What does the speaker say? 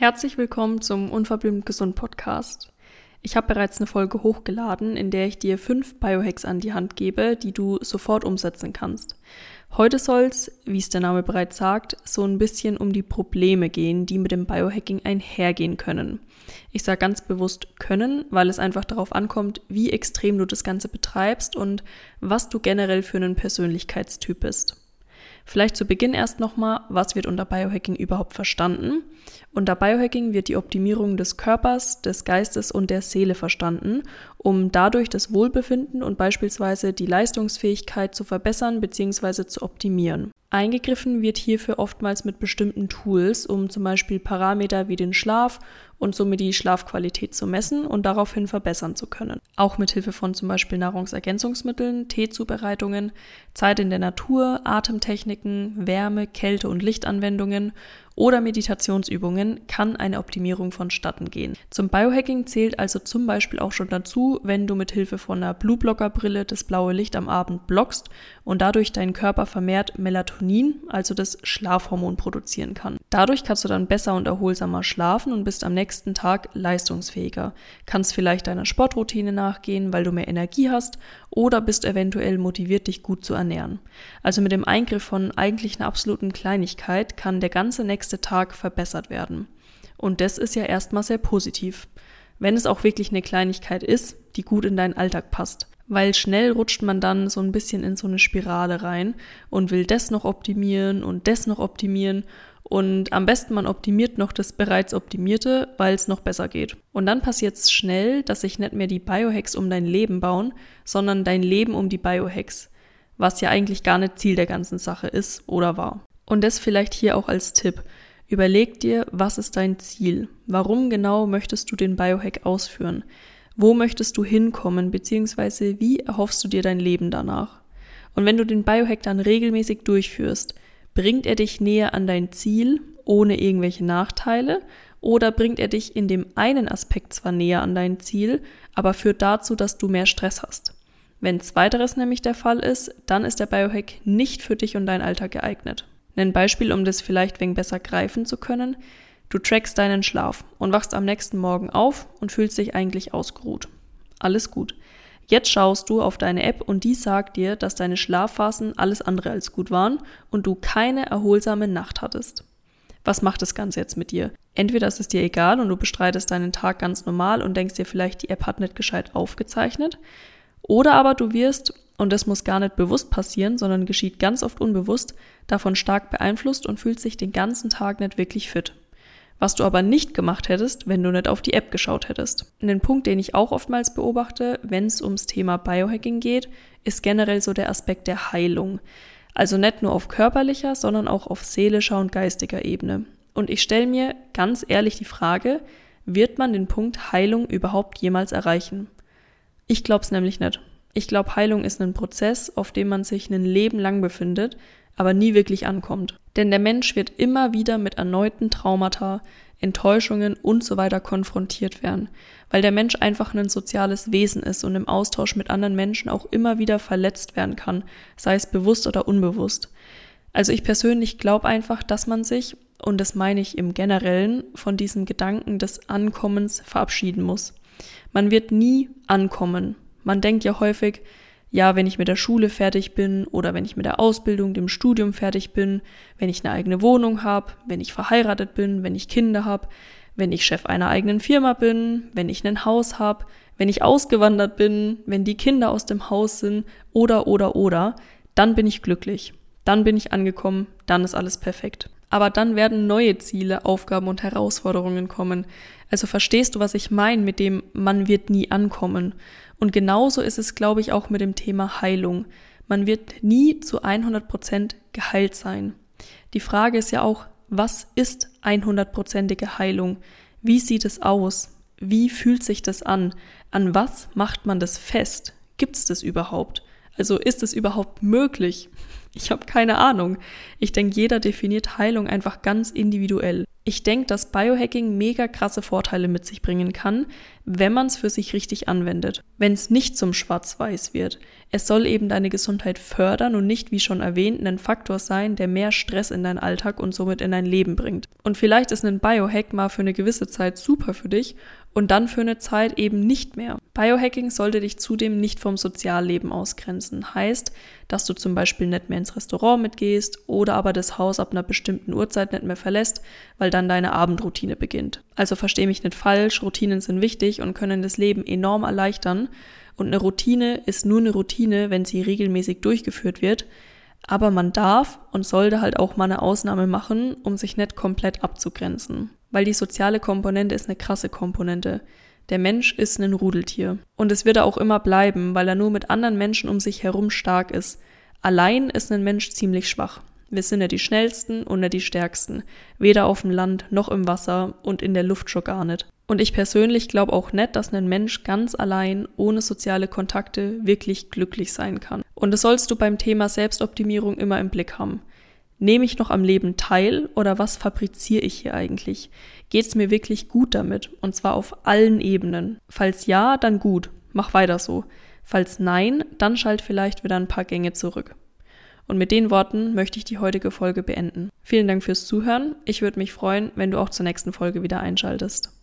Herzlich willkommen zum Unverblümt Gesund Podcast. Ich habe bereits eine Folge hochgeladen, in der ich dir fünf Biohacks an die Hand gebe, die du sofort umsetzen kannst. Heute soll es, wie es der Name bereits sagt, so ein bisschen um die Probleme gehen, die mit dem Biohacking einhergehen können. Ich sage ganz bewusst können, weil es einfach darauf ankommt, wie extrem du das Ganze betreibst und was du generell für einen Persönlichkeitstyp bist. Vielleicht zu Beginn erst nochmal, was wird unter Biohacking überhaupt verstanden? Unter Biohacking wird die Optimierung des Körpers, des Geistes und der Seele verstanden, um dadurch das Wohlbefinden und beispielsweise die Leistungsfähigkeit zu verbessern bzw. zu optimieren. Eingegriffen wird hierfür oftmals mit bestimmten Tools, um zum Beispiel Parameter wie den Schlaf und somit die Schlafqualität zu messen und daraufhin verbessern zu können. Auch mit Hilfe von zum Beispiel Nahrungsergänzungsmitteln, Teezubereitungen, Zeit in der Natur, Atemtechniken, Wärme, Kälte und Lichtanwendungen oder Meditationsübungen kann eine Optimierung vonstatten gehen. Zum Biohacking zählt also zum Beispiel auch schon dazu, wenn du mit Hilfe von einer Blueblocker-Brille das blaue Licht am Abend blockst und dadurch dein Körper vermehrt Melatonin, also das Schlafhormon, produzieren kann. Dadurch kannst du dann besser und erholsamer schlafen und bist am nächsten Tag leistungsfähiger. Kannst vielleicht deiner Sportroutine nachgehen, weil du mehr Energie hast oder bist eventuell motiviert, dich gut zu ernähren. Also mit dem Eingriff von eigentlich einer absoluten Kleinigkeit kann der ganze nächste nächste Tag verbessert werden. Und das ist ja erstmal sehr positiv. Wenn es auch wirklich eine Kleinigkeit ist, die gut in deinen Alltag passt. Weil schnell rutscht man dann so ein bisschen in so eine Spirale rein und will das noch optimieren und das noch optimieren. Und am besten man optimiert noch das bereits Optimierte, weil es noch besser geht. Und dann passiert es schnell, dass sich nicht mehr die Biohacks um dein Leben bauen, sondern dein Leben um die Biohacks. Was ja eigentlich gar nicht Ziel der ganzen Sache ist oder war. Und das vielleicht hier auch als Tipp. Überleg dir, was ist dein Ziel? Warum genau möchtest du den Biohack ausführen? Wo möchtest du hinkommen, beziehungsweise wie erhoffst du dir dein Leben danach? Und wenn du den Biohack dann regelmäßig durchführst, bringt er dich näher an dein Ziel ohne irgendwelche Nachteile oder bringt er dich in dem einen Aspekt zwar näher an dein Ziel, aber führt dazu, dass du mehr Stress hast? Wenn zweiteres nämlich der Fall ist, dann ist der Biohack nicht für dich und deinen Alltag geeignet. Ein Beispiel, um das vielleicht wegen besser greifen zu können. Du trackst deinen Schlaf und wachst am nächsten Morgen auf und fühlst dich eigentlich ausgeruht. Alles gut. Jetzt schaust du auf deine App und die sagt dir, dass deine Schlafphasen alles andere als gut waren und du keine erholsame Nacht hattest. Was macht das Ganze jetzt mit dir? Entweder ist es dir egal und du bestreitest deinen Tag ganz normal und denkst dir vielleicht, die App hat nicht gescheit aufgezeichnet. Oder aber du wirst und das muss gar nicht bewusst passieren, sondern geschieht ganz oft unbewusst, davon stark beeinflusst und fühlt sich den ganzen Tag nicht wirklich fit. Was du aber nicht gemacht hättest, wenn du nicht auf die App geschaut hättest. Den Punkt, den ich auch oftmals beobachte, wenn es ums Thema Biohacking geht, ist generell so der Aspekt der Heilung. Also nicht nur auf körperlicher, sondern auch auf seelischer und geistiger Ebene. Und ich stelle mir ganz ehrlich die Frage, wird man den Punkt Heilung überhaupt jemals erreichen? Ich glaube es nämlich nicht. Ich glaube, Heilung ist ein Prozess, auf dem man sich ein Leben lang befindet, aber nie wirklich ankommt. Denn der Mensch wird immer wieder mit erneuten Traumata, Enttäuschungen und so weiter konfrontiert werden, weil der Mensch einfach ein soziales Wesen ist und im Austausch mit anderen Menschen auch immer wieder verletzt werden kann, sei es bewusst oder unbewusst. Also ich persönlich glaube einfach, dass man sich, und das meine ich im generellen, von diesem Gedanken des Ankommens verabschieden muss. Man wird nie ankommen. Man denkt ja häufig, ja, wenn ich mit der Schule fertig bin oder wenn ich mit der Ausbildung, dem Studium fertig bin, wenn ich eine eigene Wohnung habe, wenn ich verheiratet bin, wenn ich Kinder habe, wenn ich Chef einer eigenen Firma bin, wenn ich ein Haus habe, wenn ich ausgewandert bin, wenn die Kinder aus dem Haus sind oder oder oder, dann bin ich glücklich. Dann bin ich angekommen, dann ist alles perfekt. Aber dann werden neue Ziele, Aufgaben und Herausforderungen kommen. Also verstehst du, was ich meine mit dem man wird nie ankommen. Und genauso ist es, glaube ich, auch mit dem Thema Heilung. Man wird nie zu 100 Prozent geheilt sein. Die Frage ist ja auch, was ist 100%ige Heilung? Wie sieht es aus? Wie fühlt sich das an? An was macht man das fest? Gibt es das überhaupt? Also ist es überhaupt möglich? Ich habe keine Ahnung. Ich denke, jeder definiert Heilung einfach ganz individuell. Ich denke, dass Biohacking mega krasse Vorteile mit sich bringen kann, wenn man es für sich richtig anwendet. Wenn es nicht zum Schwarz-Weiß wird. Es soll eben deine Gesundheit fördern und nicht, wie schon erwähnt, ein Faktor sein, der mehr Stress in deinen Alltag und somit in dein Leben bringt. Und vielleicht ist ein Biohack mal für eine gewisse Zeit super für dich und dann für eine Zeit eben nicht mehr. Biohacking sollte dich zudem nicht vom Sozialleben ausgrenzen. Heißt, dass du zum Beispiel nicht mehr ins Restaurant mitgehst oder aber das Haus ab einer bestimmten Uhrzeit nicht mehr verlässt, weil dann deine Abendroutine beginnt. Also versteh mich nicht falsch, Routinen sind wichtig und können das Leben enorm erleichtern. Und eine Routine ist nur eine Routine, wenn sie regelmäßig durchgeführt wird. Aber man darf und sollte halt auch mal eine Ausnahme machen, um sich nicht komplett abzugrenzen weil die soziale Komponente ist eine krasse Komponente. Der Mensch ist ein Rudeltier. Und es wird er auch immer bleiben, weil er nur mit anderen Menschen um sich herum stark ist. Allein ist ein Mensch ziemlich schwach. Wir sind ja die schnellsten und nicht die stärksten. Weder auf dem Land noch im Wasser und in der Luft schon gar nicht. Und ich persönlich glaube auch nicht, dass ein Mensch ganz allein ohne soziale Kontakte wirklich glücklich sein kann. Und das sollst du beim Thema Selbstoptimierung immer im Blick haben. Nehme ich noch am Leben teil oder was fabriziere ich hier eigentlich? Geht es mir wirklich gut damit? Und zwar auf allen Ebenen. Falls ja, dann gut, mach weiter so. Falls nein, dann schalt vielleicht wieder ein paar Gänge zurück. Und mit den Worten möchte ich die heutige Folge beenden. Vielen Dank fürs Zuhören. Ich würde mich freuen, wenn du auch zur nächsten Folge wieder einschaltest.